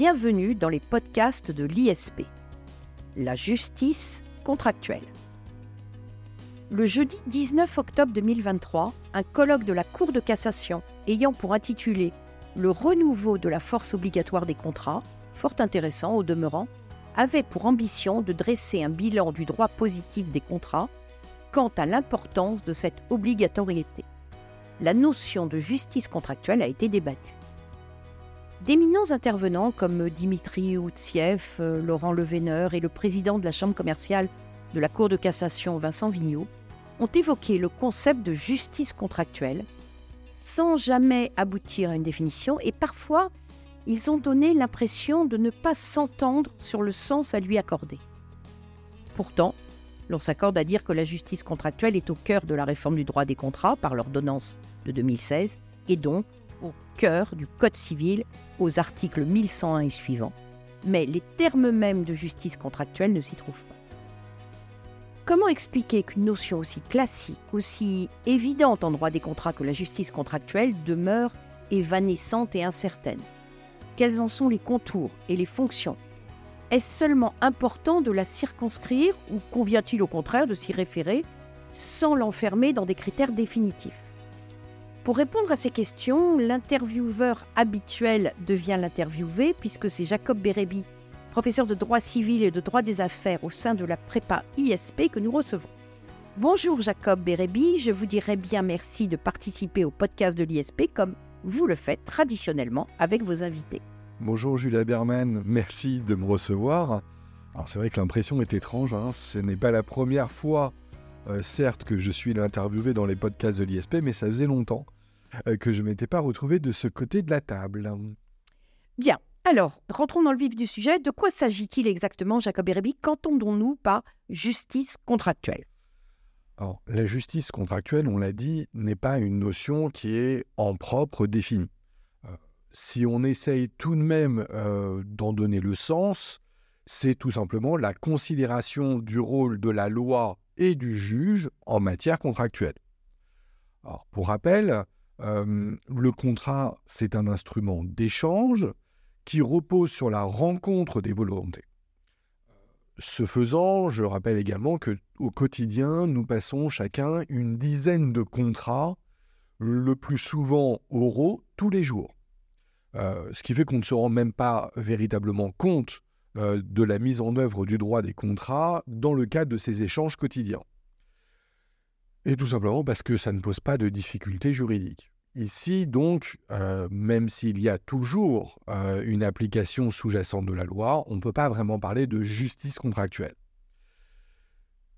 Bienvenue dans les podcasts de l'ISP, la justice contractuelle. Le jeudi 19 octobre 2023, un colloque de la Cour de cassation ayant pour intitulé Le renouveau de la force obligatoire des contrats, fort intéressant au demeurant, avait pour ambition de dresser un bilan du droit positif des contrats quant à l'importance de cette obligatoriété. La notion de justice contractuelle a été débattue. D'éminents intervenants comme Dimitri Outsiev, euh, Laurent Leveneur et le président de la Chambre commerciale de la Cour de cassation, Vincent Vigneault, ont évoqué le concept de justice contractuelle sans jamais aboutir à une définition et parfois ils ont donné l'impression de ne pas s'entendre sur le sens à lui accorder. Pourtant, l'on s'accorde à dire que la justice contractuelle est au cœur de la réforme du droit des contrats par l'ordonnance de 2016 et donc au cœur du Code civil aux articles 1101 et suivants. Mais les termes mêmes de justice contractuelle ne s'y trouvent pas. Comment expliquer qu'une notion aussi classique, aussi évidente en droit des contrats que la justice contractuelle demeure évanescente et incertaine? Quels en sont les contours et les fonctions? Est-ce seulement important de la circonscrire ou convient-il au contraire de s'y référer sans l'enfermer dans des critères définitifs? Pour répondre à ces questions, l'intervieweur habituel devient l'interviewé puisque c'est Jacob Bérébi, professeur de droit civil et de droit des affaires au sein de la prépa ISP que nous recevons. Bonjour Jacob Bérébi, je vous dirais bien merci de participer au podcast de l'ISP comme vous le faites traditionnellement avec vos invités. Bonjour Julia Berman, merci de me recevoir. Alors c'est vrai que l'impression est étrange, hein. ce n'est pas la première fois, euh, certes, que je suis interviewé dans les podcasts de l'ISP, mais ça faisait longtemps que je ne m'étais pas retrouvé de ce côté de la table. Bien, alors rentrons dans le vif du sujet. De quoi s'agit-il exactement, Jacob Erebi Qu'entendons-nous par justice contractuelle? Alors, la justice contractuelle, on l'a dit, n'est pas une notion qui est en propre définie. Euh, si on essaye tout de même euh, d'en donner le sens, c'est tout simplement la considération du rôle de la loi et du juge en matière contractuelle. Alors, pour rappel, le contrat, c'est un instrument d'échange qui repose sur la rencontre des volontés. Ce faisant, je rappelle également que au quotidien, nous passons chacun une dizaine de contrats, le plus souvent oraux, tous les jours. Euh, ce qui fait qu'on ne se rend même pas véritablement compte euh, de la mise en œuvre du droit des contrats dans le cadre de ces échanges quotidiens. Et tout simplement parce que ça ne pose pas de difficultés juridiques. Ici, donc, euh, même s'il y a toujours euh, une application sous-jacente de la loi, on ne peut pas vraiment parler de justice contractuelle.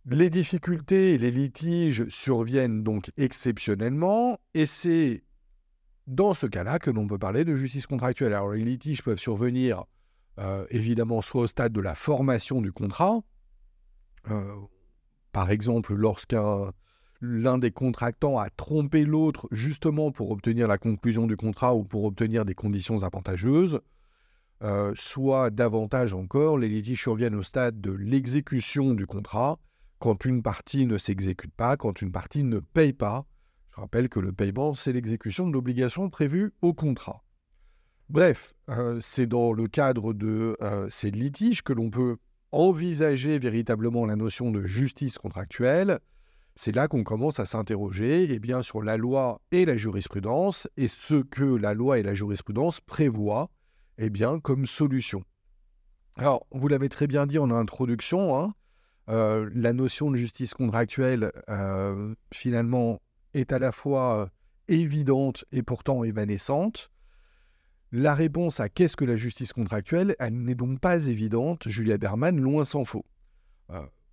Les difficultés et les litiges surviennent donc exceptionnellement, et c'est dans ce cas-là que l'on peut parler de justice contractuelle. Alors les litiges peuvent survenir euh, évidemment soit au stade de la formation du contrat, par exemple lorsqu'un l'un des contractants a trompé l'autre justement pour obtenir la conclusion du contrat ou pour obtenir des conditions avantageuses, euh, soit davantage encore, les litiges surviennent au stade de l'exécution du contrat, quand une partie ne s'exécute pas, quand une partie ne paye pas. Je rappelle que le paiement, c'est l'exécution de l'obligation prévue au contrat. Bref, euh, c'est dans le cadre de euh, ces litiges que l'on peut envisager véritablement la notion de justice contractuelle, c'est là qu'on commence à s'interroger eh bien, sur la loi et la jurisprudence et ce que la loi et la jurisprudence prévoient eh bien, comme solution. Alors, vous l'avez très bien dit en introduction, hein, euh, la notion de justice contractuelle, euh, finalement, est à la fois euh, évidente et pourtant évanescente. La réponse à qu'est-ce que la justice contractuelle, elle n'est donc pas évidente, Julia Berman, loin s'en faut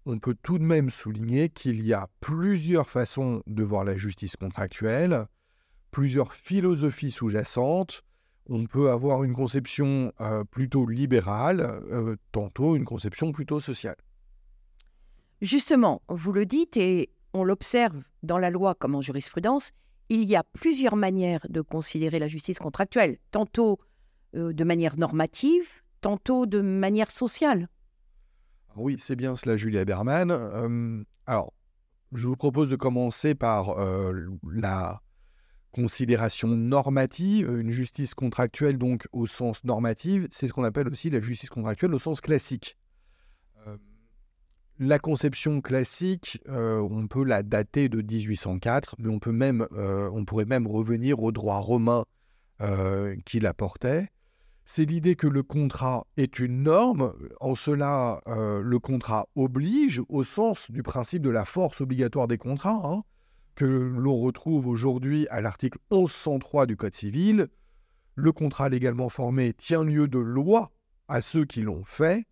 on peut tout de même souligner qu'il y a plusieurs façons de voir la justice contractuelle, plusieurs philosophies sous-jacentes. On peut avoir une conception euh, plutôt libérale, euh, tantôt une conception plutôt sociale. Justement, vous le dites et on l'observe dans la loi comme en jurisprudence, il y a plusieurs manières de considérer la justice contractuelle, tantôt euh, de manière normative, tantôt de manière sociale. Oui, c'est bien cela, Julia Berman. alors, je vous propose de commencer par la considération normative, une justice contractuelle donc au sens normatif, c'est ce qu'on appelle aussi la justice contractuelle au sens classique. Euh, la conception classique, euh, on peut la dater de 1804, mais on, peut même, euh, on pourrait même revenir au droit romain qui la portait. C'est l'idée que le contrat est une norme, en cela le contrat oblige au sens du principe de la force obligatoire des contrats. Hein que l'on retrouve aujourd'hui à l'article 1103 du Code civil. Le contrat légalement formé tient lieu de loi à ceux qui l'ont fait.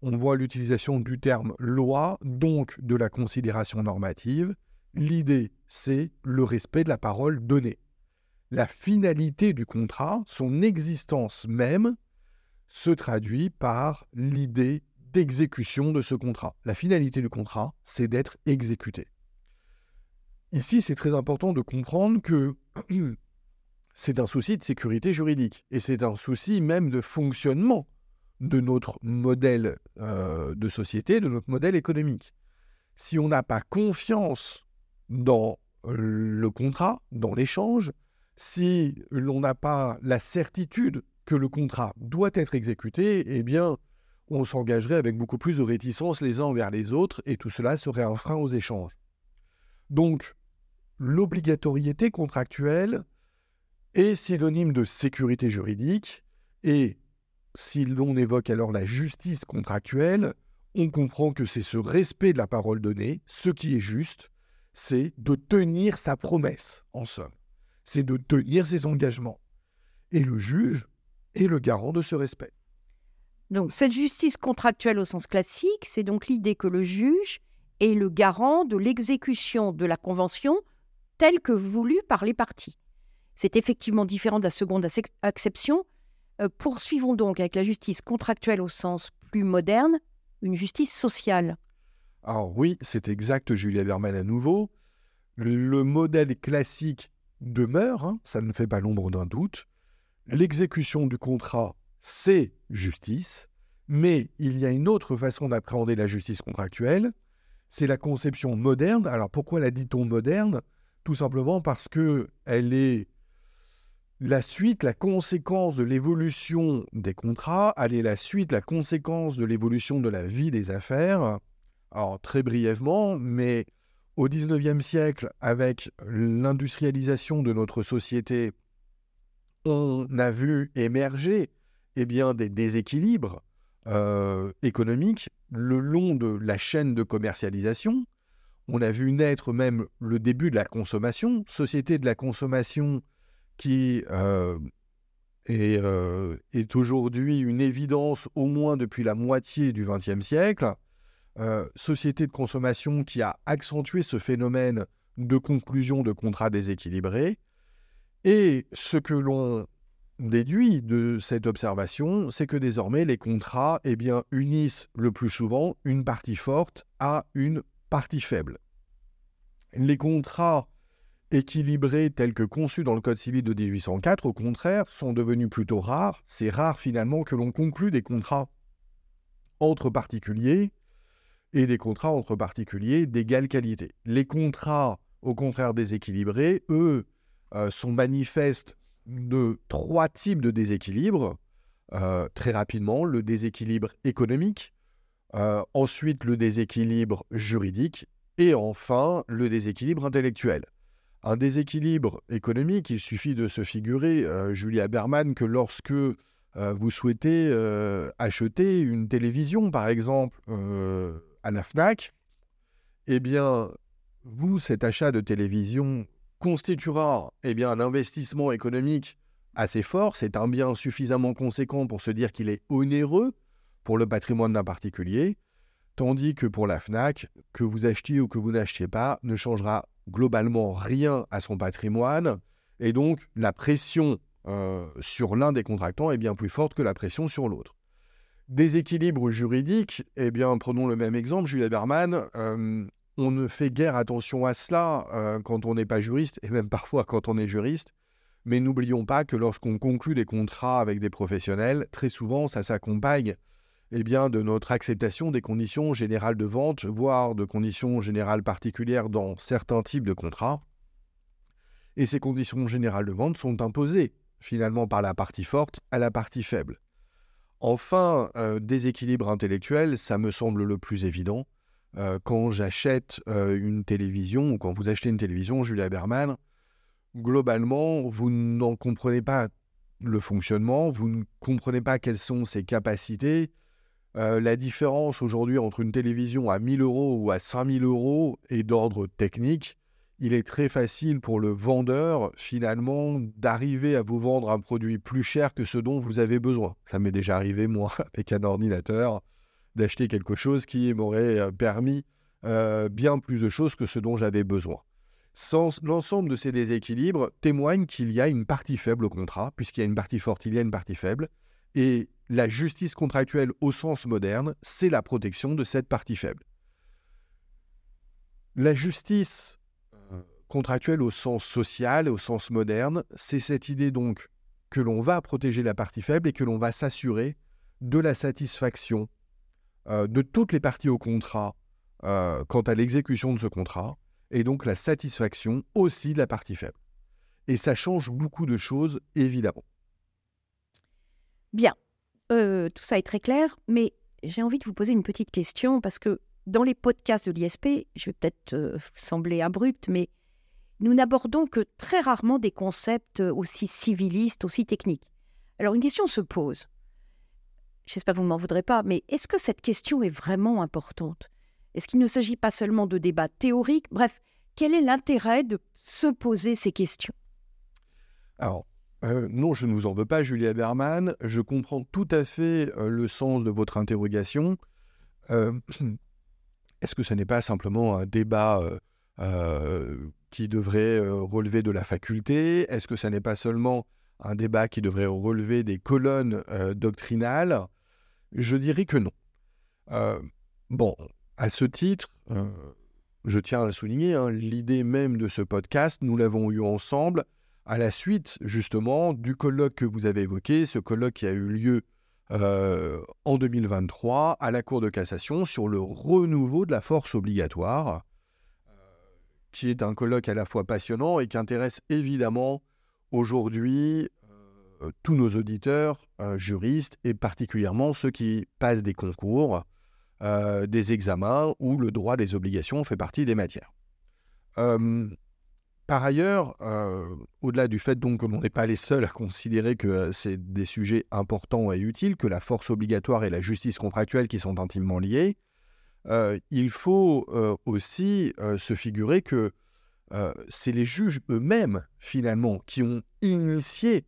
On voit l'utilisation du terme loi, donc de la considération normative. L'idée, c'est le respect de la parole donnée. La finalité du contrat, son existence même, se traduit par l'idée d'exécution de ce contrat. La finalité du contrat, c'est d'être exécuté. Ici, c'est très important de comprendre que c'est un souci de sécurité juridique et c'est un souci même de fonctionnement de notre modèle euh, de société, de notre modèle économique. Si on n'a pas confiance dans le contrat, dans l'échange, si l'on n'a pas la certitude que le contrat doit être exécuté, eh bien, on s'engagerait avec beaucoup plus de réticence les uns envers les autres et tout cela serait un frein aux échanges. Donc, l'obligatoriété contractuelle est synonyme de sécurité juridique et si l'on évoque alors la justice contractuelle, on comprend que c'est ce respect de la parole donnée, ce qui est juste, c'est de tenir sa promesse, en somme. C'est de tenir ses engagements. Et le juge est le garant de ce respect. Donc cette justice contractuelle au sens classique, c'est donc l'idée que le juge est le garant de l'exécution de la convention tel que voulu par les parties. C'est effectivement différent de la seconde acception. Euh, poursuivons donc avec la justice contractuelle au sens plus moderne, une justice sociale. Alors oui, c'est exact, Julia Berman à nouveau. Le modèle classique demeure, hein, ça ne fait pas l'ombre d'un doute. L'exécution du contrat, c'est justice, mais il y a une autre façon d'appréhender la justice contractuelle, c'est la conception moderne. Alors pourquoi la dit-on moderne? Tout simplement parce que elle est la suite, la conséquence de l'évolution des contrats, elle est la suite, la conséquence de l'évolution de la vie des affaires. Alors très brièvement, mais au XIXe siècle, avec l'industrialisation de notre société, on a vu émerger eh bien, des déséquilibres euh, économiques le long de la chaîne de commercialisation, on a vu naître même le début de la consommation, société de la consommation qui euh, euh, est, aujourd'hui une évidence au moins depuis la moitié du XXe siècle, euh, société de consommation qui a accentué ce phénomène de conclusion de contrats déséquilibrés. Et ce que l'on déduit de cette observation, c'est que désormais les contrats eh bien, unissent le plus souvent une partie forte à une partie faible. Les contrats équilibrés tels que conçus dans le Code civil de 1804, au contraire, sont devenus plutôt rares. C'est rare finalement que l'on conclue des contrats entre particuliers et des contrats entre particuliers d'égale qualité. Les contrats, au contraire déséquilibrés, eux, euh, sont manifestes de trois types de déséquilibres. Euh, très rapidement, le déséquilibre économique, euh, ensuite, le déséquilibre juridique et enfin, le déséquilibre intellectuel. Un déséquilibre économique, il suffit de se figurer, Julia Berman, que lorsque vous souhaitez acheter une télévision, par exemple, à la FNAC, eh bien, vous, cet achat de télévision constituera eh bien, un investissement économique assez fort. C'est un bien suffisamment conséquent pour se dire qu'il est onéreux pour le patrimoine d'un particulier, tandis que pour la FNAC, que vous achetiez ou que vous n'achetiez pas, ne changera globalement rien à son patrimoine, et donc la pression euh, sur l'un des contractants est bien plus forte que la pression sur l'autre. Déséquilibre juridique, eh bien prenons le même exemple, Julia Berman, on ne fait guère attention à cela quand on n'est pas juriste, et même parfois quand on est juriste, mais n'oublions pas que lorsqu'on conclut des contrats avec des professionnels, très souvent ça s'accompagne eh bien, de notre acceptation des conditions générales de vente, voire de conditions générales particulières dans certains types de contrats. Et ces conditions générales de vente sont imposées finalement par la partie forte à la partie faible. Enfin, euh, déséquilibre intellectuel, ça me semble le plus évident. Euh, quand j'achète euh, une télévision, ou quand vous achetez une télévision, Julia Berman, globalement, vous n'en comprenez pas le fonctionnement, vous ne comprenez pas quelles sont ses capacités. la différence aujourd'hui entre une télévision à 1000 euros ou à 5000 euros est d'ordre technique il est très facile pour le vendeur, finalement, d'arriver à vous vendre un produit plus cher que ce dont vous avez besoin. Ça m'est déjà arrivé, moi, avec un ordinateur, d'acheter quelque chose qui m'aurait euh, permis euh, bien plus de choses que ce dont j'avais besoin. L'ensemble de ces déséquilibres témoigne qu'il y a une partie faible au contrat, puisqu'il y a une partie forte, il y a une partie faible. Et la justice contractuelle au sens moderne, c'est la protection de cette partie faible. La justice contractuel au sens social, au sens moderne, c'est cette idée donc que l'on va protéger la partie faible et que l'on va s'assurer de la satisfaction euh, de toutes les parties au contrat euh, quant à l'exécution de ce contrat, et donc la satisfaction aussi de la partie faible. Et ça change beaucoup de choses, évidemment. Bien, euh, tout ça est très clair, mais j'ai envie de vous poser une petite question parce que dans les podcasts de l'ISP, je vais peut-être sembler abrupte, mais nous n'abordons que très rarement des concepts aussi civilistes, aussi techniques. Alors une question se pose. J'espère que vous ne m'en voudrez pas, mais est-ce que cette question est vraiment importante? Est-ce qu'il ne s'agit pas seulement de débats théoriques? Bref, quel est l'intérêt de se poser ces questions? Alors, euh, non, je ne vous en veux pas, Julia Berman. Je comprends tout à fait euh, le sens de votre interrogation. Euh, est-ce que ce n'est pas simplement un débat qui devrait euh, relever de la faculté? Est-ce que ça n'est pas seulement un débat qui devrait relever des colonnes euh, doctrinales? Je dirais que non. Euh, bon, à ce titre, je tiens à souligner, hein, l'idée même de ce podcast, nous l'avons eu ensemble à la suite justement du colloque que vous avez évoqué, ce colloque qui a eu lieu en 2023 à la Cour de cassation sur le renouveau de la force obligatoire qui est un colloque à la fois passionnant et qui intéresse évidemment aujourd'hui euh, tous nos auditeurs euh, juristes et particulièrement ceux qui passent des concours, euh, des examens où le droit des obligations fait partie des matières. par ailleurs, au-delà du fait donc que l'on n'est pas les seuls à considérer que c'est des sujets importants et utiles, que la force obligatoire et la justice contractuelle qui sont intimement liées, euh, il faut euh, aussi euh, se figurer que c'est les juges eux-mêmes, finalement, qui ont initié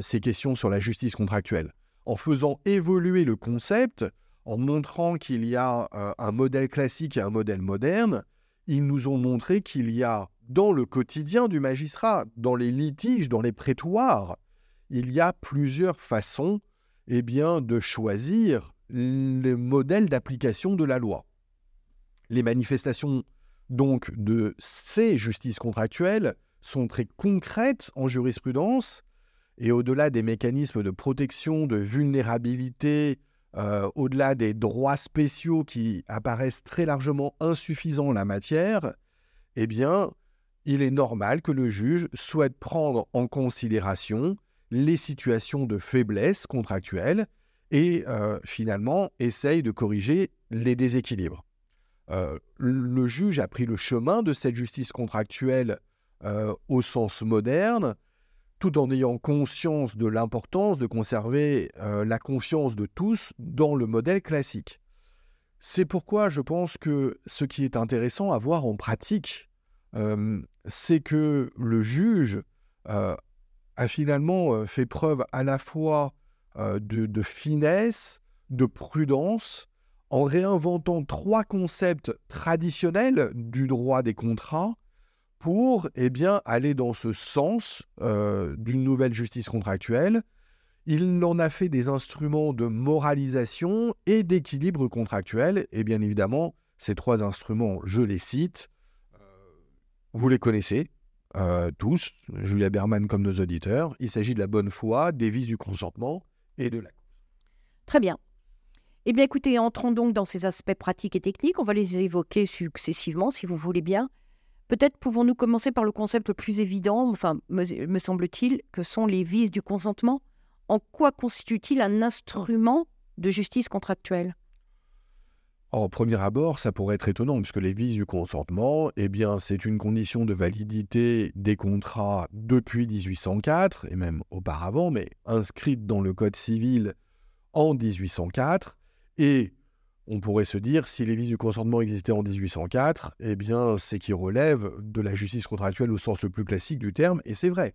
ces questions sur la justice contractuelle, en faisant évoluer le concept, en montrant qu'il y a un modèle classique et un modèle moderne, ils nous ont montré qu'il y a dans le quotidien du magistrat, dans les litiges, dans les prétoires, il y a plusieurs façons eh bien, de choisir le modèle d'application de la loi. Les manifestations donc de ces justices contractuelles sont très concrètes en jurisprudence et au-delà des mécanismes de protection, de vulnérabilité, euh, au-delà des droits spéciaux qui apparaissent très largement insuffisants en la matière, eh bien, il est normal que le juge souhaite prendre en considération les situations de faiblesse contractuelle et euh, finalement essaye de corriger les déséquilibres. Euh, le juge a pris le chemin de cette justice contractuelle euh, au sens moderne, tout en ayant conscience de l'importance de conserver la confiance de tous dans le modèle classique. C'est pourquoi je pense que ce qui est intéressant à voir en pratique, c'est que le juge a finalement fait preuve à la fois euh, de, finesse, de prudence, en réinventant trois concepts traditionnels du droit des contrats pour eh bien, aller dans ce sens euh, d'une nouvelle justice contractuelle. Il en a fait des instruments de moralisation et d'équilibre contractuel. Et bien évidemment, ces trois instruments, je les cite. Euh, vous les connaissez tous, Julia Berman comme nos auditeurs. Il s'agit de la bonne foi, des vices du consentement Très bien. Eh bien, écoutez, entrons donc dans ces aspects pratiques et techniques. On va les évoquer successivement, si vous voulez bien. Peut-être pouvons-nous commencer par le concept le plus évident, enfin, me, me semble-t-il, que sont les vices du consentement. En quoi constitue-t-il un instrument de justice contractuelle? Au premier abord, ça pourrait être étonnant, puisque les vices du consentement, eh bien, c'est une condition de validité des contrats depuis 1804, et même auparavant, mais inscrite dans le Code civil en 1804. Et on pourrait se dire, si les vices du consentement existaient en 1804, eh bien, c'est qu'ils relèvent de la justice contractuelle au sens le plus classique du terme, et c'est vrai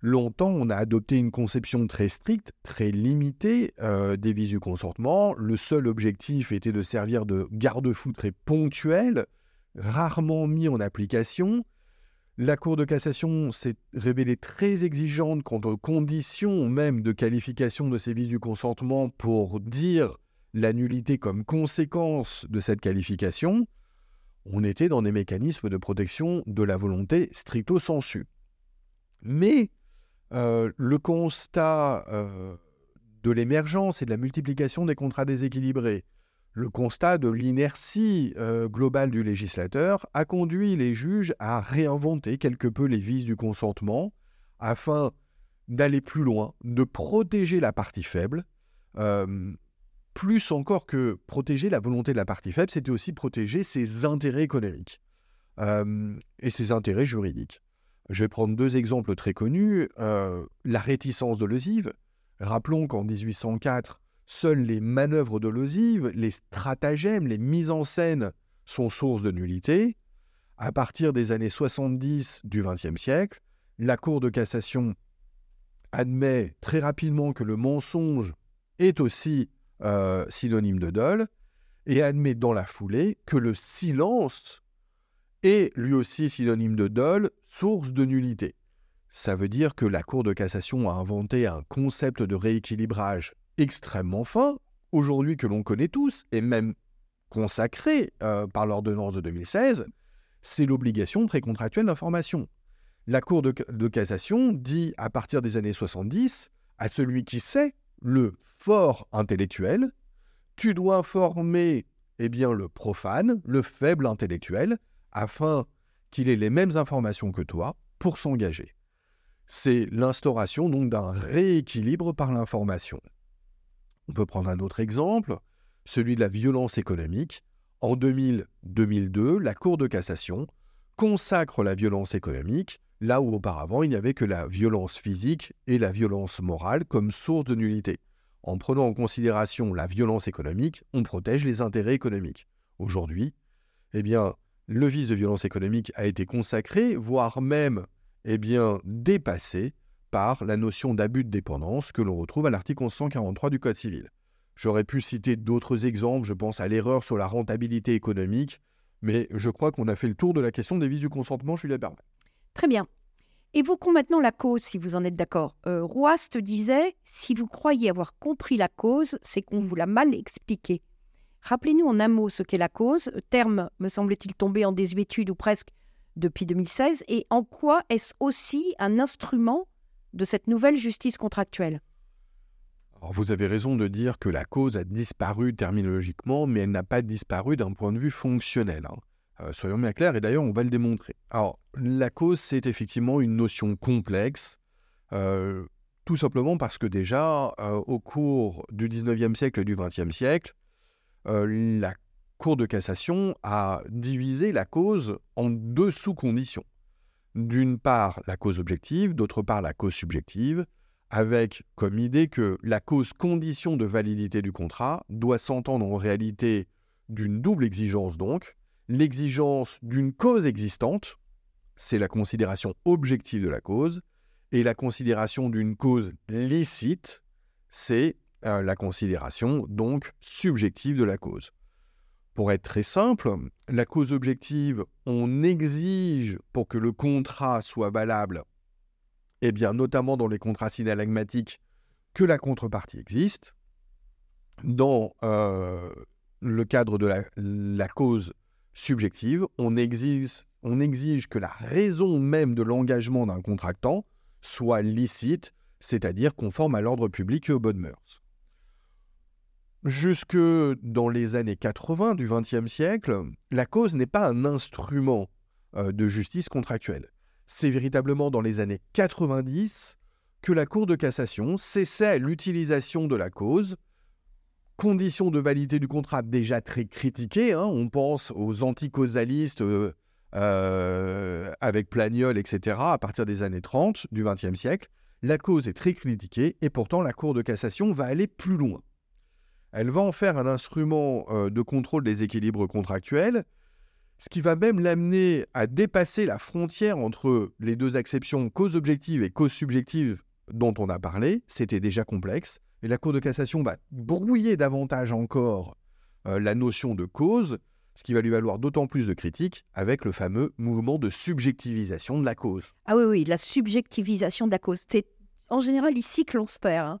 longtemps, on a adopté une conception très stricte, très limitée euh, des vies du consentement. Le seul objectif était de servir de garde-fou très ponctuel, rarement mis en application. La Cour de cassation s'est révélée très exigeante quant aux conditions même de qualification de ces vies du consentement pour dire la nullité comme conséquence de cette qualification. On était dans des mécanismes de protection de la volonté stricto sensu. Mais euh, le constat euh, de l'émergence et de la multiplication des contrats déséquilibrés, le constat de l'inertie euh, globale du législateur a conduit les juges à réinventer quelque peu les vices du consentement afin d'aller plus loin, de protéger la partie faible. plus encore que protéger la volonté de la partie faible, c'était aussi protéger ses intérêts économiques et ses intérêts juridiques. Je vais prendre deux exemples très connus. Euh, la réticence de Losive. Rappelons qu'en 1804, seules les manœuvres de Losive, les stratagèmes, les mises en scène sont source de nullité. À partir des années 70 du XXe siècle, la Cour de cassation admet très rapidement que le mensonge est aussi euh, synonyme de dol et admet dans la foulée que le silence est lui aussi synonyme de dol, source de nullité. Ça veut dire que la Cour de cassation a inventé un concept de rééquilibrage extrêmement fin, aujourd'hui que l'on connaît tous, et même consacré euh, par l'ordonnance de 2016, c'est l'obligation précontractuelle d'information. La Cour de, cassation dit, à partir des années 70, à celui qui sait, le fort intellectuel, tu dois informer eh bien, le profane, le faible intellectuel, afin qu'il ait les mêmes informations que toi pour s'engager. C'est l'instauration donc d'un rééquilibre par l'information. On peut prendre un autre exemple, celui de la violence économique. En 2000-2002, la Cour de cassation consacre la violence économique là où auparavant il n'y avait que la violence physique et la violence morale comme source de nullité. En prenant en considération la violence économique, on protège les intérêts économiques. Aujourd'hui, eh bien, le vice de violence économique a été consacré, voire même eh dépassé par la notion d'abus de dépendance que l'on retrouve à l'article 1143 du Code civil. J'aurais pu citer d'autres exemples, je pense à l'erreur sur la rentabilité économique, mais je crois qu'on a fait le tour de la question des vices du consentement, Julia Berman. Très bien. Évoquons maintenant la cause, si vous en êtes d'accord. Euh, Roast disait Si vous croyez avoir compris la cause, c'est qu'on vous l'a mal expliqué. Rappelez-nous en un mot ce qu'est la cause, terme me semble-t-il tombé en désuétude ou presque depuis 2016, et en quoi est-ce aussi un instrument de cette nouvelle justice contractuelle? Vous avez raison de dire que la cause a disparu terminologiquement, mais elle n'a pas disparu d'un point de vue fonctionnel. Hein. Euh, soyons bien clairs, et d'ailleurs on va le démontrer. Alors, la cause, c'est effectivement une notion complexe, euh, tout simplement parce que déjà, euh, au cours du 19e siècle et du 20e siècle, euh, la Cour de cassation a divisé la cause en deux sous-conditions. D'une part, la cause objective, d'autre part, la cause subjective, avec comme idée que la cause condition de validité du contrat doit s'entendre en réalité d'une double exigence donc, l'exigence d'une cause existante, c'est la considération objective de la cause, et la considération d'une cause licite, c'est euh, la considération donc subjective de la cause. Pour être très simple, la cause objective, on exige pour que le contrat soit valable, et eh bien notamment dans les contrats synalagmatiques, que la contrepartie existe. Dans euh, le cadre de la, cause subjective, on exige, on exige que la raison même de l'engagement d'un contractant soit licite, c'est-à-dire conforme à l'ordre public et aux bonnes mœurs. Jusque dans les années 80 du XXe siècle, la cause n'est pas un instrument euh, de justice contractuelle. C'est véritablement dans les années 90 que la Cour de cassation cessait l'utilisation de la cause, condition de validité du contrat déjà très critiquée, hein. on pense aux anticausalistes euh, euh, avec Plagnol, etc., à partir des années 30 du XXe siècle, la cause est très critiquée et pourtant la Cour de cassation va aller plus loin. Elle va en faire un instrument euh, de contrôle des équilibres contractuels, ce qui va même l'amener à dépasser la frontière entre les deux acceptions cause objective et cause subjective dont on a parlé. C'était déjà complexe. Et la Cour de cassation va brouiller davantage encore euh, la notion de cause, ce qui va lui valoir d'autant plus de critiques avec le fameux mouvement de subjectivisation de la cause. Ah oui, oui, la subjectivisation de la cause. C'est en général ici que l'on se perd. Hein.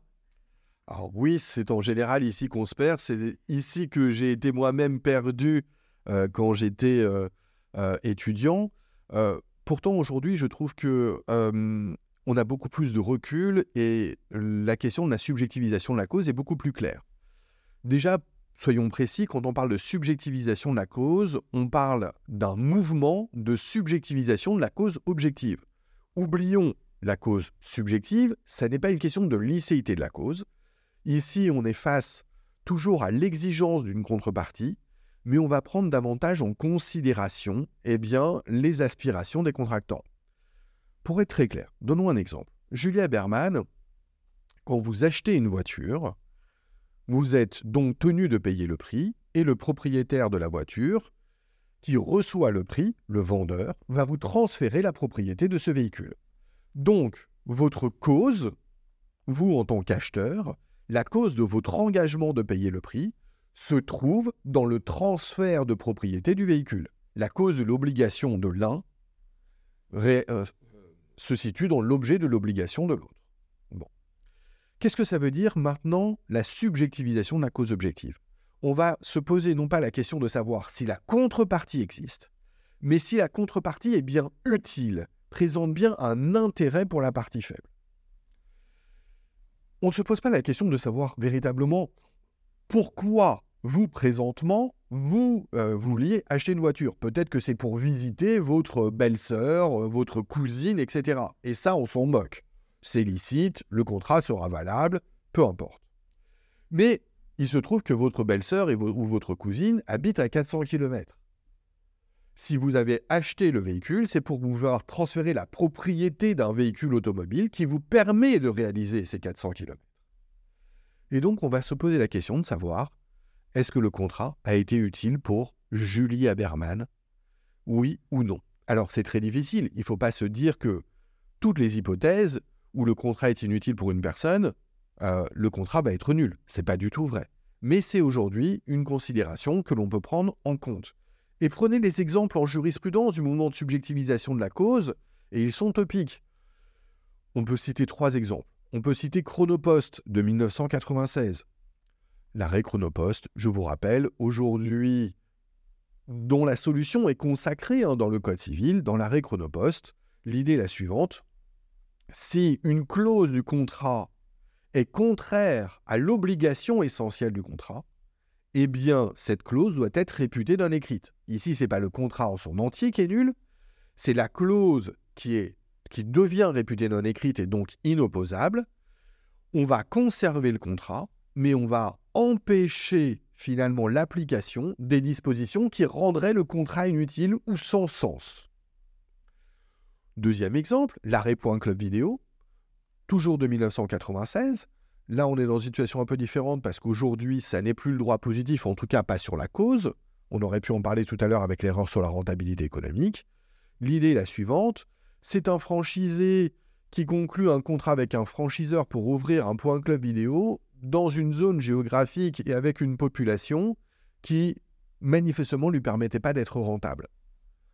Alors oui, c'est en général ici qu'on se perd. C'est ici que j'ai été moi-même perdu euh, quand j'étais euh, euh, étudiant. pourtant, aujourd'hui, je trouve que on a beaucoup plus de recul et la question de la subjectivisation de la cause est beaucoup plus claire. Déjà, soyons précis, quand on parle de subjectivisation de la cause, on parle d'un mouvement de subjectivisation de la cause objective. Oublions la cause subjective, ça n'est pas une question de licéité de la cause. Ici, on est face toujours à l'exigence d'une contrepartie, mais on va prendre davantage en considération eh bien, les aspirations des contractants. Pour être très clair, donnons un exemple. Julia Berman, quand vous achetez une voiture, vous êtes donc tenu de payer le prix et le propriétaire de la voiture, qui reçoit le prix, le vendeur, va vous transférer la propriété de ce véhicule. Donc, votre cause, vous en tant qu'acheteur, la cause de votre engagement de payer le prix se trouve dans le transfert de propriété du véhicule. La cause de l'obligation de l'un euh, se situe dans l'objet de l'obligation de l'autre. Bon. Qu'est-ce que ça veut dire maintenant la subjectivisation de la cause objective? On va se poser non pas la question de savoir si la contrepartie existe, mais si la contrepartie est bien utile, présente bien un intérêt pour la partie faible on ne se pose pas la question de savoir véritablement pourquoi vous, présentement, vous euh, vouliez acheter une voiture. Peut-être que c'est pour visiter votre belle-sœur, euh, votre cousine, etc. Et ça, on s'en moque. C'est licite, le contrat sera valable, peu importe. Mais il se trouve que votre belle-sœur ou votre cousine habite à 400 km. Si vous avez acheté le véhicule, c'est pour pouvoir transférer la propriété d'un véhicule automobile qui vous permet de réaliser ces 400 km. Et donc, on va se poser la question de savoir est-ce que le contrat a été utile pour Julie Haberman? Oui ou non? Alors, c'est très difficile. Il ne faut pas se dire que toutes les hypothèses où le contrat est inutile pour une personne, euh, le contrat va être nul. C'est pas du tout vrai. Mais c'est aujourd'hui une considération que l'on peut prendre en compte. Et prenez les exemples en jurisprudence du mouvement de subjectivisation de la cause, et ils sont topiques. On peut citer trois exemples. On peut citer Chronopost de 1996. L'arrêt Chronopost, je vous rappelle, aujourd'hui, dont la solution est consacrée hein, dans le Code civil, dans l'arrêt Chronopost, l'idée est la suivante. Si une clause du contrat est contraire à l'obligation essentielle du contrat, eh bien, cette clause doit être réputée d'un écrite. Ici, ce n'est pas le contrat en son entier qui est nul, c'est la clause qui, est, qui devient réputée non écrite et donc inopposable. On va conserver le contrat, mais on va empêcher finalement l'application des dispositions qui rendraient le contrat inutile ou sans sens. Deuxième exemple, l'arrêt point club vidéo, toujours de 1996, Là, on est dans une situation un peu différente parce qu'aujourd'hui, ça n'est plus le droit positif, en tout cas pas sur la cause. On aurait pu en parler tout à l'heure avec l'erreur sur la rentabilité économique. L'idée est la suivante c'est un franchisé qui conclut un contrat avec un franchiseur pour ouvrir un point club vidéo dans une zone géographique et avec une population qui manifestement ne lui permettait pas d'être rentable.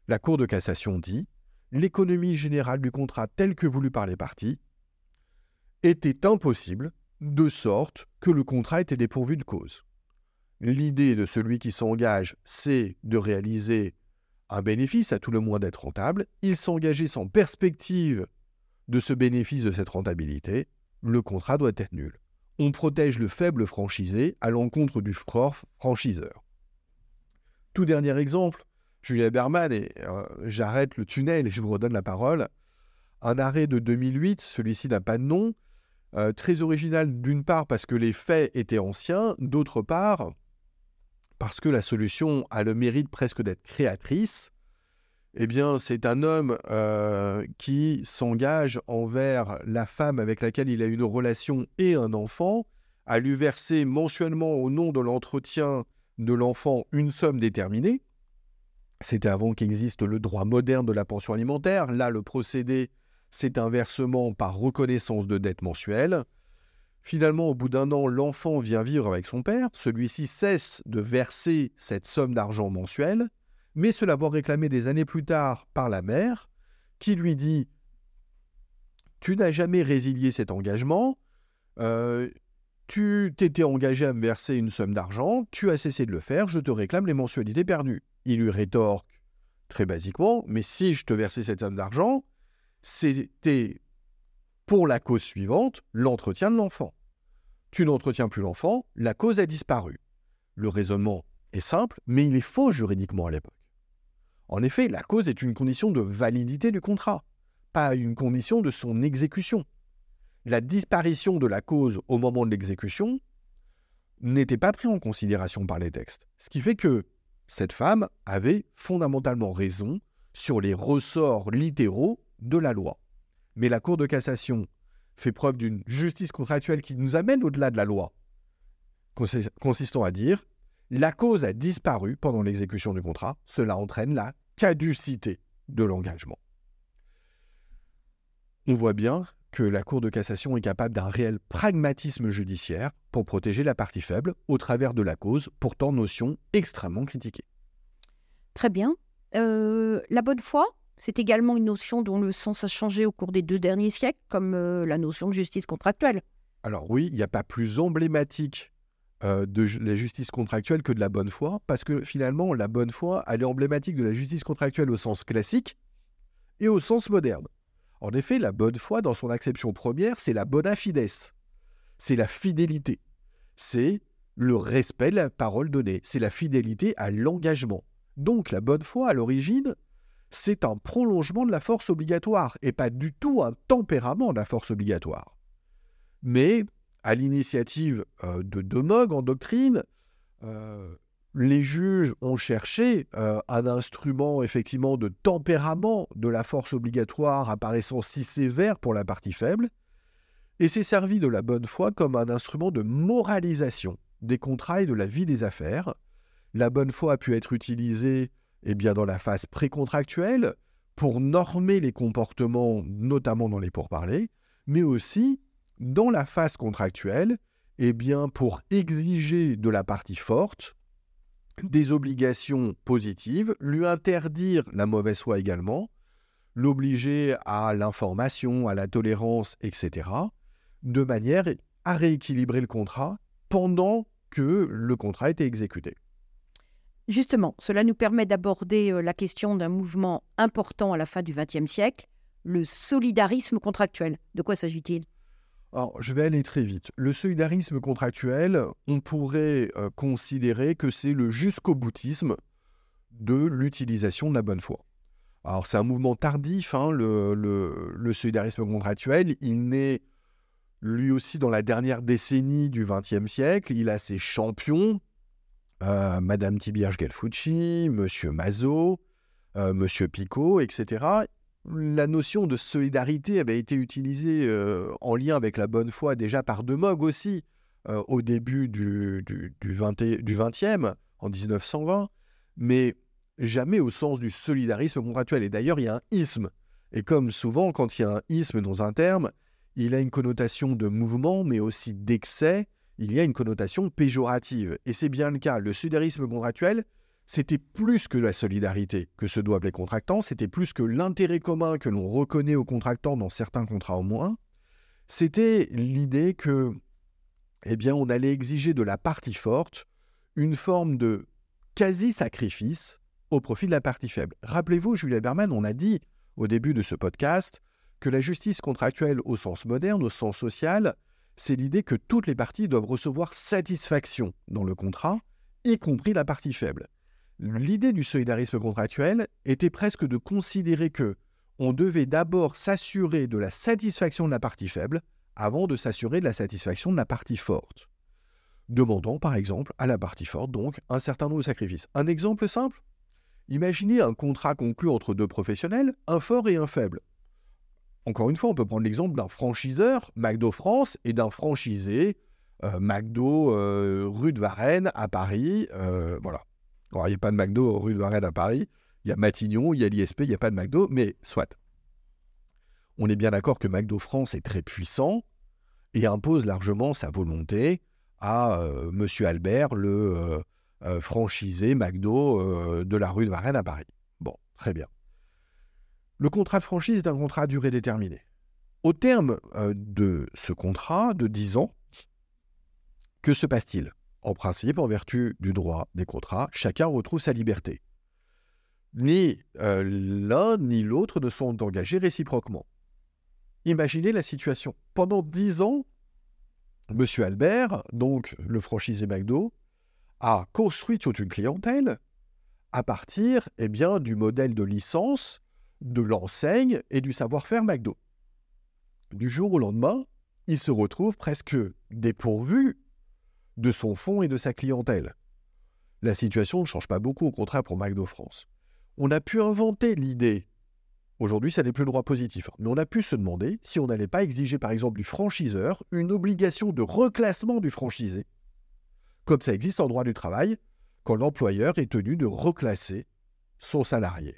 La Cour de cassation dit l'économie générale du contrat tel que voulu par les parties était impossible de sorte que le contrat était dépourvu de cause. L'idée de celui qui s'engage, c'est de réaliser un bénéfice, à tout le moins d'être rentable. Il s'engageait sans perspective de ce bénéfice, de cette rentabilité. Le contrat doit être nul. On protège le faible franchisé à l'encontre du fort franchiseur. Tout dernier exemple, Julia Berman, et euh, j'arrête le tunnel et je vous redonne la parole. Un arrêt de 2008, celui-ci n'a pas de nom, euh, très original d'une part parce que les faits étaient anciens, d'autre part parce que la solution a le mérite presque d'être créatrice. Eh bien, c'est un homme euh, qui s'engage envers la femme avec laquelle il a une relation et un enfant, à lui verser mensuellement au nom de l'entretien de l'enfant une somme déterminée. C'était avant qu'existe le droit moderne de la pension alimentaire. Là, le procédé, c'est un versement par reconnaissance de dette mensuelle. Finalement, au bout d'un an, l'enfant vient vivre avec son père. Celui-ci cesse de verser cette somme d'argent mensuelle, mais cela va réclamer des années plus tard par la mère, qui lui dit Tu n'as jamais résilié cet engagement, euh, tu t'étais engagé à me verser une somme d'argent, tu as cessé de le faire, je te réclame les mensualités perdues. Il lui rétorque très basiquement, mais si je te versais cette somme d'argent, c'était pour la cause suivante, l'entretien de l'enfant. Tu n'entretiens plus l'enfant, la cause a disparu. Le raisonnement est simple, mais il est faux juridiquement à l'époque. En effet, la cause est une condition de validité du contrat, pas une condition de son exécution. La disparition de la cause au moment de l'exécution n'était pas pris en considération par les textes. Ce qui fait que cette femme avait fondamentalement raison sur les ressorts littéraux de la loi. Mais la Cour de cassation fait preuve d'une justice contractuelle qui nous amène au-delà de la loi, consistant à dire la cause a disparu pendant l'exécution du contrat, cela entraîne la caducité de l'engagement. On voit bien que la Cour de cassation est capable d'un réel pragmatisme judiciaire pour protéger la partie faible au travers de la cause, pourtant notion extrêmement critiquée. Très bien. Euh, la bonne foi, c'est également une notion dont le sens a changé au cours des deux derniers siècles, comme euh, la notion de justice contractuelle. Alors oui, il n'y a pas plus emblématique euh, de la justice contractuelle que de la bonne foi, parce que finalement, la bonne foi, elle est emblématique de la justice contractuelle au sens classique et au sens moderne. En effet, la bonne foi, dans son acception première, c'est la bona fides, c'est la fidélité, c'est le respect de la parole donnée, c'est la fidélité à l'engagement. Donc la bonne foi, à l'origine, c'est un prolongement de la force obligatoire et pas du tout un tempérament de la force obligatoire. Mais, à l'initiative euh, de Demog en doctrine, euh, les juges ont cherché euh, un instrument effectivement de tempérament de la force obligatoire apparaissant si sévère pour la partie faible, et s'est servi de la bonne foi comme un instrument de moralisation des contrats et de la vie des affaires. La bonne foi a pu être utilisée eh dans la phase précontractuelle, pour normer les comportements, notamment dans les pourparlers, mais aussi dans la phase contractuelle, eh bien, pour exiger de la partie forte des obligations positives, lui interdire la mauvaise foi également, l'obliger à l'information, à la tolérance, etc., de manière à rééquilibrer le contrat pendant que le contrat était exécuté. Justement, cela nous permet d'aborder euh, la question d'un mouvement important à la fin du XXe siècle, le solidarisme contractuel. De quoi s'agit-il? Alors, je vais aller très vite. Le solidarisme contractuel, on pourrait euh, considérer que c'est le jusqu'au boutisme de l'utilisation de la bonne foi. Alors, c'est un mouvement tardif, hein, le, le, solidarisme contractuel. Il naît lui aussi dans la dernière décennie du XXe siècle. Il a ses champions, euh, Madame Tibiage Galfucci, Monsieur Mazot, euh, Monsieur Picot, etc. La notion de solidarité avait été utilisée euh, en lien avec la bonne foi déjà par De aussi au début du, du, du, 20e, en 1920, mais jamais au sens du solidarisme contractuel. Et d'ailleurs, il y a un isme. Et comme souvent, quand il y a un isme dans un terme, il a une connotation de mouvement, mais aussi d'excès, il y a une connotation péjorative. Et c'est bien le cas. Le solidarisme contractuel, c'était plus que la solidarité que se doivent les contractants, c'était plus que l'intérêt commun que l'on reconnaît aux contractants dans certains contrats au moins. C'était l'idée que, eh bien, on allait exiger de la partie forte une forme de quasi-sacrifice au profit de la partie faible. Rappelez-vous, Julia Berman, on a dit au début de ce podcast que la justice contractuelle au sens moderne, au sens social, c'est l'idée que toutes les parties doivent recevoir satisfaction dans le contrat, y compris la partie faible. L'idée du solidarisme contractuel était presque de considérer que on devait d'abord s'assurer de la satisfaction de la partie faible avant de s'assurer de la satisfaction de la partie forte. Demandant par exemple à la partie forte donc un certain nombre de sacrifices. Un exemple simple? Imaginez un contrat conclu entre deux professionnels, un fort et un faible. Encore une fois, on peut prendre l'exemple d'un franchiseur, McDo France, et d'un franchisé, euh, McDo euh, rue de Varennes à Paris. Euh, voilà. Alors, il n'y a pas de McDo rue de Varennes à Paris. Il y a Matignon, il y a l'ISP, il n'y a pas de McDo, mais soit. On est bien d'accord que McDo France est très puissant et impose largement sa volonté à M. Albert, le franchisé McDo de la rue de Varennes à Paris. Bon, très bien. Le contrat de franchise est un contrat à durée déterminée. Au terme euh, de ce contrat de 10 ans, que se passe-t-il? En principe, en vertu du droit des contrats, chacun retrouve sa liberté. Ni euh, l'un ni l'autre ne sont engagés réciproquement. Imaginez la situation. Pendant 10 ans, M. Albert, donc le franchisé McDo, a construit toute une clientèle à partir eh bien, du modèle de licence de l'enseigne et du savoir-faire McDo. Du jour au lendemain, il se retrouve presque dépourvu de son fonds et de sa clientèle. La situation ne change pas beaucoup, au contraire pour McDo France. On a pu inventer l'idée, aujourd'hui ça n'est plus le droit positif, mais on a pu se demander si on n'allait pas exiger par exemple du franchiseur une obligation de reclassement du franchisé, comme ça existe en droit du travail, quand l'employeur est tenu de reclasser son salarié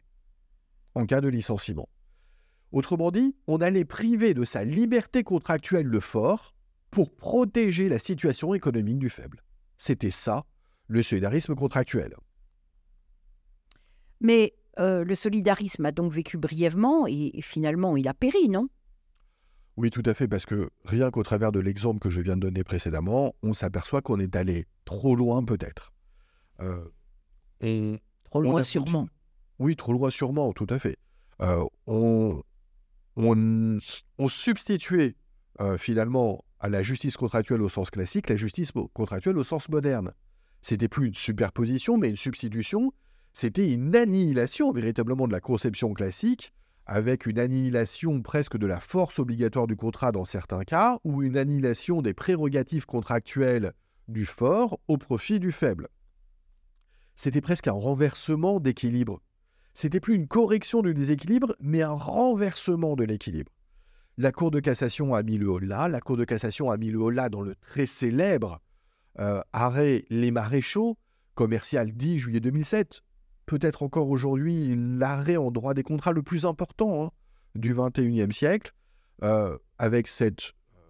en cas de licenciement. Autrement dit, on allait priver de sa liberté contractuelle le fort pour protéger la situation économique du faible. C'était ça, le solidarisme contractuel. Mais euh, le solidarisme a donc vécu brièvement et, finalement il a péri, non? Oui, tout à fait, parce que rien qu'au travers de l'exemple que je viens de donner précédemment, on s'aperçoit qu'on est allé trop loin peut-être. Euh, trop loin sûrement. Oui, trop loin sûrement, tout à fait. Euh, on, substituait euh, finalement à la justice contractuelle au sens classique la justice contractuelle au sens moderne. C'était plus une superposition, mais une substitution. C'était une annihilation véritablement de la conception classique, avec une annihilation presque de la force obligatoire du contrat dans certains cas, ou une annihilation des prérogatives contractuelles du fort au profit du faible. C'était presque un renversement d'équilibre c'était plus une correction du déséquilibre, mais un renversement de l'équilibre. La Cour de cassation a mis le haut-là. La Cour de cassation a mis le haut-là dans le très célèbre euh, arrêt Les Maréchaux, commercial 10 juillet 2007. Peut-être encore aujourd'hui l'arrêt en droit des contrats le plus important hein, du 21e siècle, euh, avec cette euh,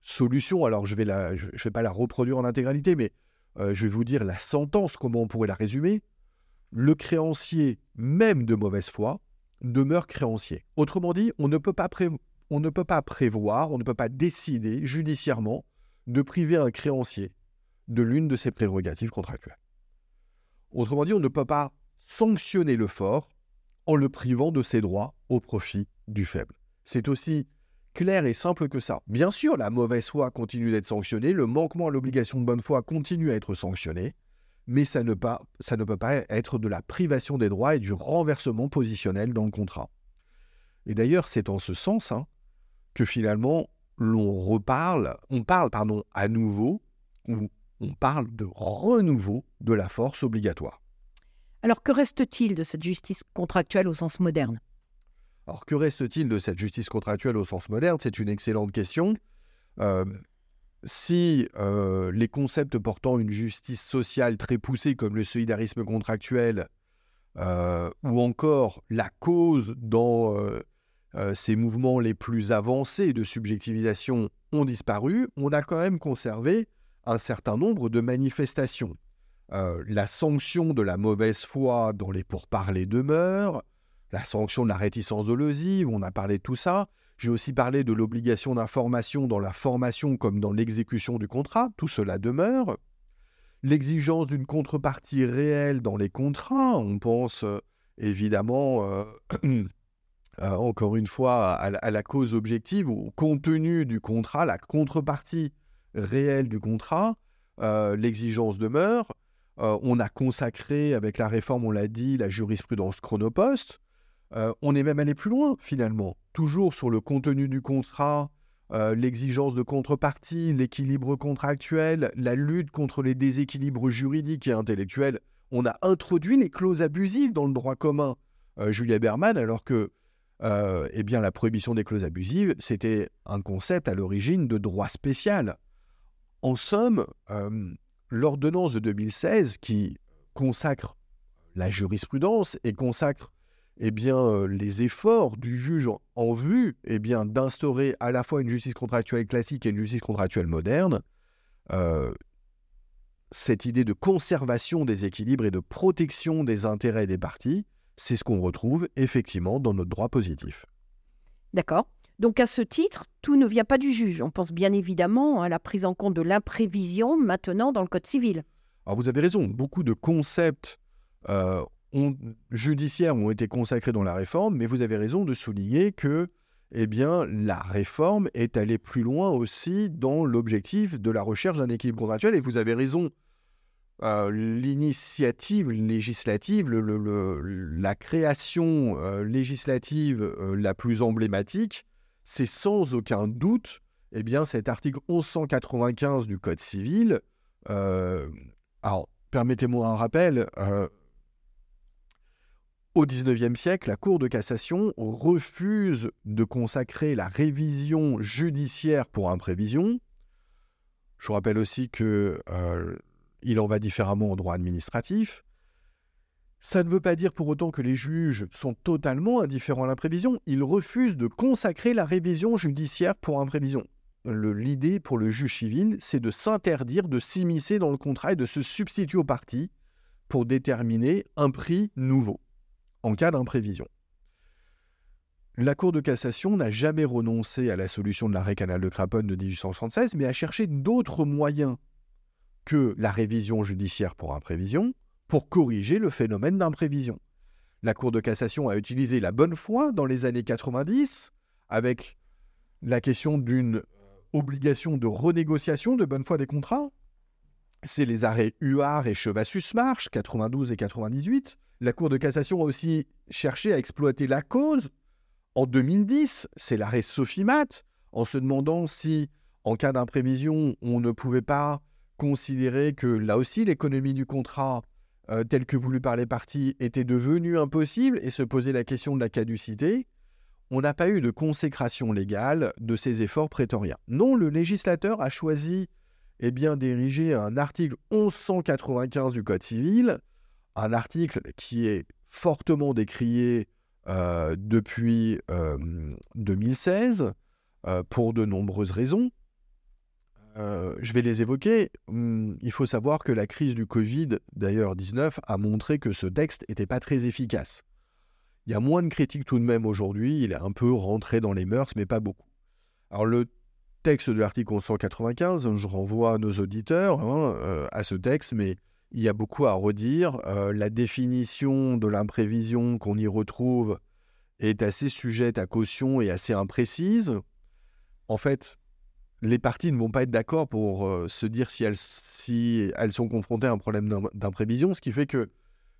solution. Alors, je ne vais pas la reproduire en intégralité, mais je vais vous dire la sentence, comment on pourrait la résumer le créancier, même de mauvaise foi, demeure créancier. Autrement dit, on ne peut pas, prévoir, on ne peut pas décider judiciairement de priver un créancier de l'une de ses prérogatives contractuelles. Autrement dit, on ne peut pas sanctionner le fort en le privant de ses droits au profit du faible. C'est aussi clair et simple que ça. Bien sûr, la mauvaise foi continue d'être sanctionnée, le manquement à l'obligation de bonne foi continue à être sanctionné, mais ça ne, ça ne peut pas être de la privation des droits et du renversement positionnel dans le contrat. Et d'ailleurs, c'est en ce sens hein, que finalement, l'on reparle, on parle pardon, à nouveau, ou on parle de renouveau de la force obligatoire. Alors que reste-t-il de cette justice contractuelle au sens moderne? Alors que reste-t-il de cette justice contractuelle au sens moderne? C'est une excellente question. Euh, si les concepts portant une justice sociale très poussée comme le solidarisme contractuel ou encore la cause dans ces mouvements les plus avancés de subjectivisation ont disparu, on a quand même conservé un certain nombre de manifestations. la sanction de la mauvaise foi dans les pourparlers demeure, la sanction de la réticence dolosive, on a parlé de tout ça, j'ai aussi parlé de l'obligation d'information dans la formation comme dans l'exécution du contrat, tout cela demeure. L'exigence d'une contrepartie réelle dans les contrats, on pense euh, évidemment, euh, euh, encore une fois, à, la cause objective, au contenu du contrat, la contrepartie réelle du contrat, l'exigence demeure. On a consacré, avec la réforme, on l'a dit, la jurisprudence chronopost. Euh, on est même allé plus loin, finalement. Toujours sur le contenu du contrat, euh, l'exigence de contrepartie, l'équilibre contractuel, la lutte contre les déséquilibres juridiques et intellectuels. On a introduit les clauses abusives dans le droit commun, Julia Berman, alors que eh bien, la prohibition des clauses abusives, c'était un concept à l'origine de droit spécial. En somme, l'ordonnance de 2016 qui consacre la jurisprudence et consacre eh bien, euh, les efforts du juge en, vue eh bien, d'instaurer à la fois une justice contractuelle classique et une justice contractuelle moderne, euh, cette idée de conservation des équilibres et de protection des intérêts des parties, c'est ce qu'on retrouve effectivement dans notre droit positif. D'accord. Donc à ce titre, tout ne vient pas du juge. On pense bien évidemment à la prise en compte de l'imprévision maintenant dans le Code civil. Alors vous avez raison, beaucoup de concepts euh, judiciaires ont été consacrés dans la réforme, mais vous avez raison de souligner que eh bien, la réforme est allée plus loin aussi dans l'objectif de la recherche d'un équilibre contractuel. Et vous avez raison, euh, l'initiative législative, la création euh, législative la plus emblématique, c'est sans aucun doute eh bien, cet article 1195 du Code civil. Euh, alors, permettez-moi un rappel. Au XIXe siècle, la Cour de cassation refuse de consacrer la révision judiciaire pour imprévision. Je rappelle aussi qu'il euh, en va différemment au droit administratif. Ça ne veut pas dire pour autant que les juges sont totalement indifférents à l'imprévision. Ils refusent de consacrer la révision judiciaire pour imprévision. L'idée pour le juge civil, c'est de s'interdire de s'immiscer dans le contrat et de se substituer aux parties pour déterminer un prix nouveau en cas d'imprévision. La Cour de cassation n'a jamais renoncé à la solution de l'arrêt canal de Craponne de 1876, mais a cherché d'autres moyens que la révision judiciaire pour imprévision, pour corriger le phénomène d'imprévision. La Cour de cassation a utilisé la bonne foi dans les années 90 avec la question d'une obligation de renégociation de bonne foi des contrats. C'est les arrêts Huard et Chevassus-Marche, 92 et 98. La Cour de cassation a aussi cherché à exploiter la cause. En 2010, c'est l'arrêt Sofimat, en se demandant si, en cas d'imprévision, on ne pouvait pas considérer que là aussi l'économie du contrat euh, tel que voulu par les partis était devenu impossible et se poser la question de la caducité, on n'a pas eu de consécration légale de ces efforts prétoriens. Non, le législateur a choisi eh bien, d'ériger un article 1195 du Code civil, un article qui est fortement décrié euh, depuis 2016 euh, pour de nombreuses raisons. Euh, je vais les évoquer. Hum, il faut savoir que la crise du Covid, d'ailleurs 19, a montré que ce texte n'était pas très efficace. Il y a moins de critiques tout de même aujourd'hui, il est un peu rentré dans les mœurs, mais pas beaucoup. Alors le texte de l'article 1195, je renvoie nos auditeurs hein, euh, à ce texte, mais il y a beaucoup à redire. Euh, la définition de l'imprévision qu'on y retrouve est assez sujette à caution et assez imprécise. En fait, les parties ne vont pas être d'accord pour euh, se dire si elles sont confrontées à un problème d'imprévision, ce qui fait que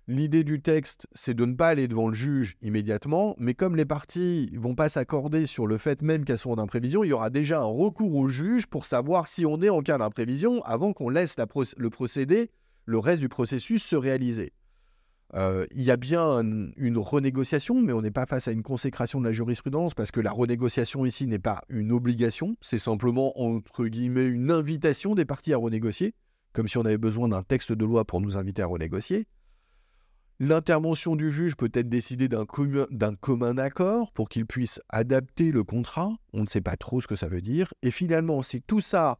l'idée du texte, c'est de ne pas aller devant le juge immédiatement, mais comme les parties vont pas s'accorder sur le fait même qu'elles sont en imprévision, il y aura déjà un recours au juge pour savoir si on est en cas d'imprévision avant qu'on laisse le procédé, le reste du processus se réaliser. Euh, il y a bien une renégociation, mais on n'est pas face à une consécration de la jurisprudence parce que la renégociation ici n'est pas une obligation, c'est simplement entre une invitation des parties à renégocier, comme si on avait besoin d'un texte de loi pour nous inviter à renégocier. L'intervention du juge peut être décidée d'un commun accord pour qu'il puisse adapter le contrat, on ne sait pas trop ce que ça veut dire, et finalement si tout ça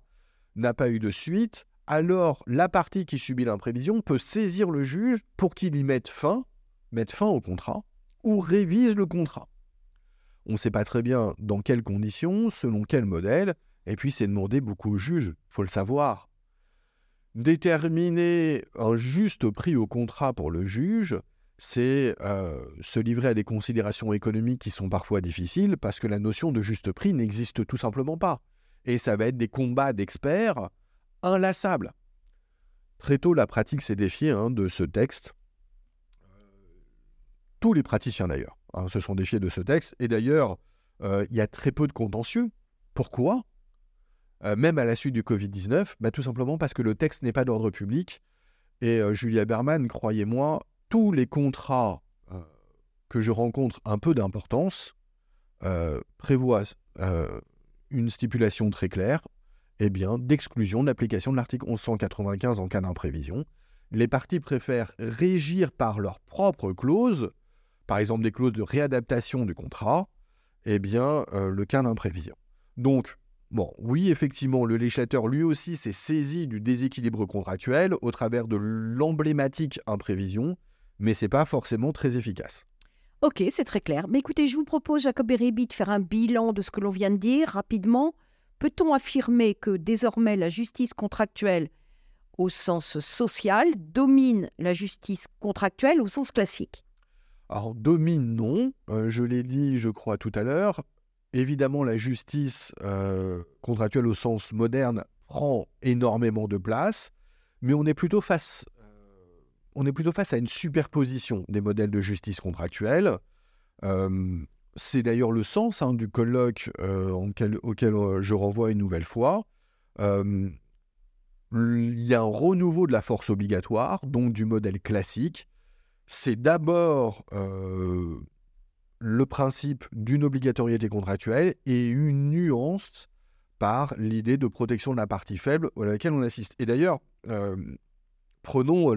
n'a pas eu de suite, alors la partie qui subit l'imprévision peut saisir le juge pour qu'il y mette fin, mette fin au contrat, ou révise le contrat. On ne sait pas très bien dans quelles conditions, selon quel modèle, et puis c'est demander beaucoup au juge, faut le savoir. Déterminer un juste prix au contrat pour le juge, c'est euh, se livrer à des considérations économiques qui sont parfois difficiles parce que la notion de juste prix n'existe tout simplement pas. Et ça va être des combats d'experts inlassable. très tôt, la pratique s'est défiée hein, de ce texte. Tous les praticiens d'ailleurs hein, se sont défiés de ce texte. Et d'ailleurs, euh, il y a très peu de contentieux. Pourquoi? Euh, Même à la suite du Covid-19, bah, tout simplement parce que le texte n'est pas d'ordre public. Et euh, Julia Berman, croyez-moi, tous les contrats que je rencontre un peu d'importance prévoient une stipulation très claire eh bien, d'exclusion de l'application de l'article 1195 en cas d'imprévision. Les parties préfèrent régir par leurs propres clauses, par exemple des clauses de réadaptation du contrat, eh bien, euh, le cas d'imprévision. Donc, bon, oui, effectivement, le législateur lui aussi s'est saisi du déséquilibre contractuel au travers de l'emblématique imprévision, mais c'est pas forcément très efficace. Ok, c'est très clair. Mais écoutez, je vous propose, Jacob Bérébi, de faire un bilan de ce que l'on vient de dire rapidement. Peut-on affirmer que désormais la justice contractuelle au sens social domine la justice contractuelle au sens classique? Alors domine non, euh, je l'ai dit je crois tout à l'heure. Évidemment la justice euh, contractuelle au sens moderne prend énormément de place, mais on est plutôt face, euh, à une superposition des modèles de justice contractuelle. C'est d'ailleurs le sens hein, du colloque euh, auquel euh, je renvoie une nouvelle fois. il y a un renouveau de la force obligatoire, donc du modèle classique. C'est d'abord euh, le principe d'une obligatoriété contractuelle et une nuance par l'idée de protection de la partie faible à laquelle on assiste. Et d'ailleurs, prenons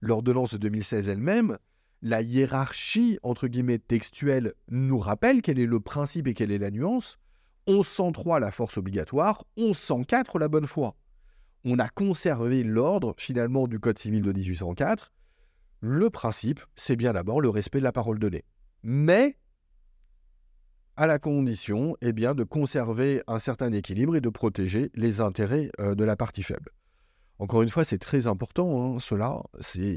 l'ordonnance de 2016 elle-même, la hiérarchie, entre guillemets, textuelle nous rappelle quel est le principe et quelle est la nuance. 1103, la force obligatoire, 1104, la bonne foi. On a conservé l'ordre, finalement, du Code civil de 1804. Le principe, c'est bien d'abord le respect de la parole donnée. Mais à la condition eh bien, de conserver un certain équilibre et de protéger les intérêts euh, de la partie faible. Encore une fois, c'est très important, hein, cela.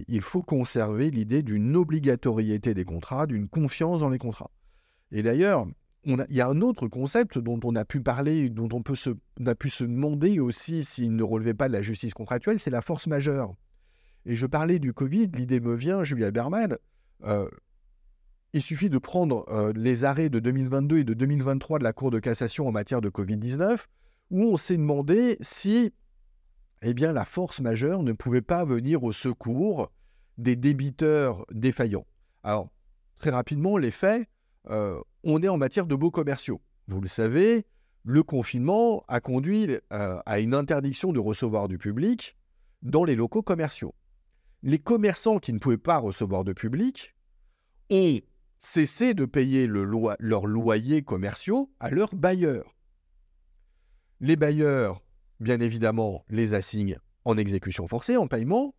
Il faut conserver l'idée d'une obligatoriété des contrats, d'une confiance dans les contrats. Et d'ailleurs, il y a un autre concept dont on a pu parler, dont on, peut se, a pu se demander aussi s'il ne relevait pas de la justice contractuelle, c'est la force majeure. Et je parlais du Covid, l'idée me vient, Julia Berman, euh, il suffit de prendre euh, les arrêts de 2022 et de 2023 de la Cour de cassation en matière de Covid-19, où on s'est demandé si eh bien la force majeure ne pouvait pas venir au secours des débiteurs défaillants. Alors, très rapidement, les faits, euh, on est en matière de beaux commerciaux. Vous le savez, le confinement a conduit euh, à une interdiction de recevoir du public dans les locaux commerciaux. Les commerçants qui ne pouvaient pas recevoir de public ont cessé de payer leurs loyers commerciaux à leurs bailleurs. Les bailleurs bien évidemment, les assignent en exécution forcée, en paiement,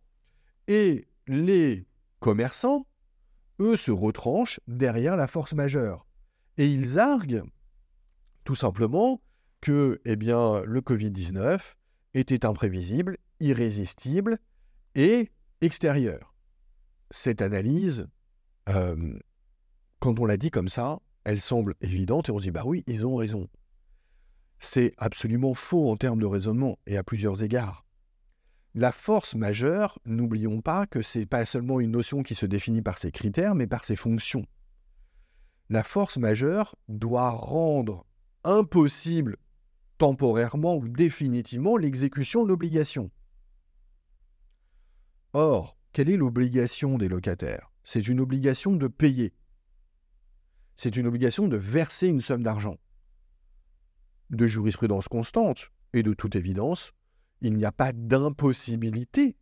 et les commerçants, eux, se retranchent derrière la force majeure. Et ils arguent tout simplement que eh bien, le Covid-19 était imprévisible, irrésistible et extérieur. Cette analyse, euh, quand on la dit comme ça, elle semble évidente et on se dit, bah oui, ils ont raison. C'est absolument faux en termes de raisonnement et à plusieurs égards. La force majeure, n'oublions pas que ce n'est pas seulement une notion qui se définit par ses critères, mais par ses fonctions. La force majeure doit rendre impossible temporairement ou définitivement l'exécution de l'obligation. Or, quelle est l'obligation des locataires? C'est une obligation de payer. C'est une obligation de verser une somme d'argent de jurisprudence constante, et de toute évidence, il n'y a pas d'impossibilité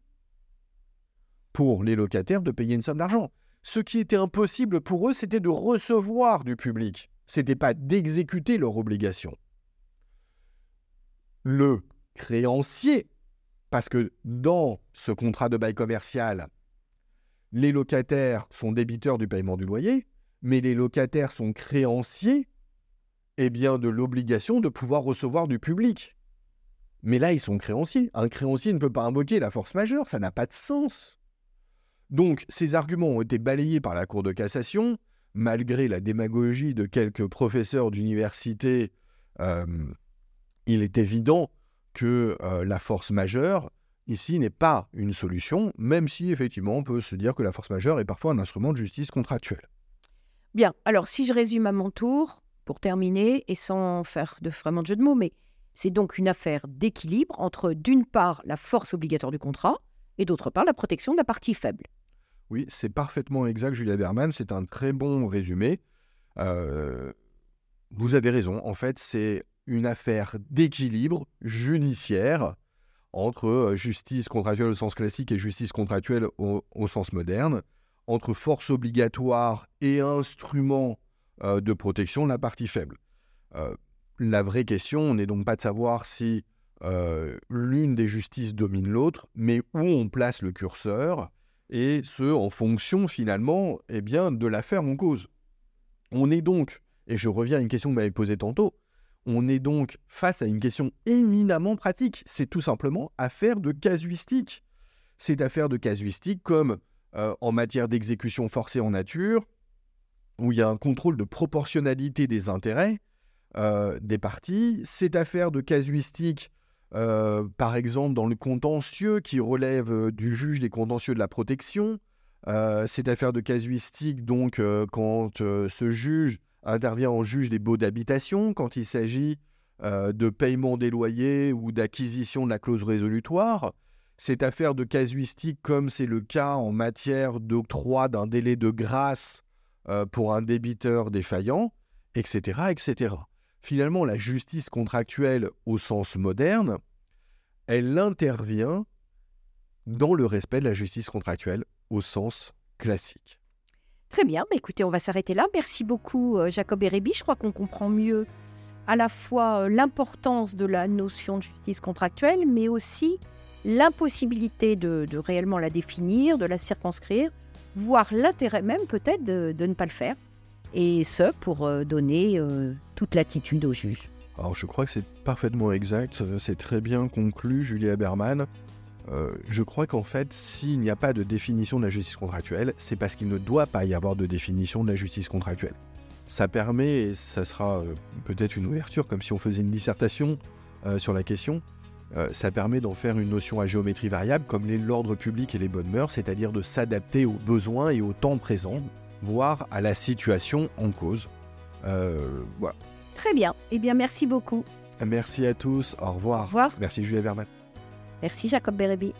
pour les locataires de payer une somme d'argent. Ce qui était impossible pour eux, c'était de recevoir du public. Ce n'était pas d'exécuter leur obligation. Le créancier, parce que dans ce contrat de bail commercial, les locataires sont débiteurs du paiement du loyer, mais les locataires sont créanciers eh bien, de l'obligation de pouvoir recevoir du public. Mais là, ils sont créanciers. Un créancier ne peut pas invoquer la force majeure, ça n'a pas de sens. Donc, ces arguments ont été balayés par la Cour de cassation, malgré la démagogie de quelques professeurs d'université. Euh, il est évident que euh, la force majeure ici n'est pas une solution, même si effectivement on peut se dire que la force majeure est parfois un instrument de justice contractuelle. Bien, alors si je résume à mon tour, pour terminer, et sans faire de vraiment de jeu de mots, mais c'est donc une affaire d'équilibre entre d'une part la force obligatoire du contrat et d'autre part la protection de la partie faible. Oui, c'est parfaitement exact, Julia Berman, c'est un très bon résumé. Euh, vous avez raison, en fait c'est une affaire d'équilibre judiciaire entre euh, justice contractuelle au sens classique et justice contractuelle au, sens moderne, entre force obligatoire et instrument euh, de protection la partie faible. Euh, la vraie question n'est donc pas de savoir si l'une des justices domine l'autre, mais où on place le curseur, et ce en fonction finalement eh bien, de l'affaire en cause. On est donc, et je reviens à une question que vous m'avez posée tantôt, on est donc face à une question éminemment pratique. C'est tout simplement affaire de casuistique. C'est affaire de casuistique comme euh, en matière d'exécution forcée en nature, où il y a un contrôle de proportionnalité des intérêts euh, des parties. C'est affaire de casuistique, euh, par exemple, dans le contentieux qui relève du juge des contentieux de la protection. c'est affaire de casuistique, donc, quand ce juge intervient en juge des baux d'habitation quand il s'agit de paiement des loyers ou d'acquisition de la clause résolutoire. Cette affaire de casuistique, comme c'est le cas en matière d'octroi d'un délai de grâce euh, pour un débiteur défaillant, etc., etc. Finalement, la justice contractuelle au sens moderne, elle intervient dans le respect de la justice contractuelle au sens classique. Très bien, bah, écoutez, on va s'arrêter là. Merci beaucoup, euh, Jacob Erebi. Je crois qu'on comprend mieux à la fois euh, l'importance de la notion de justice contractuelle, mais aussi l'impossibilité de, réellement la définir, de la circonscrire, voire l'intérêt même peut-être de, ne pas le faire. Et ce, pour euh, donner toute l'attitude au juge. Alors je crois que c'est parfaitement exact, c'est très bien conclu, Julie Haberman. Euh, je crois qu'en fait, s'il n'y a pas de définition de la justice contractuelle, c'est parce qu'il ne doit pas y avoir de définition de la justice contractuelle. Ça permet, et ça sera euh, peut-être une ouverture, comme si on faisait une dissertation euh, sur la question, ça permet d'en faire une notion à géométrie variable, comme l'ordre public et les bonnes mœurs, c'est-à-dire de s'adapter aux besoins et au temps présent, voire à la situation en cause. voilà. Très bien. Eh bien, merci beaucoup. Merci à tous. Au revoir. Au revoir. Merci Julia Verman. Merci Jacob Bérébi.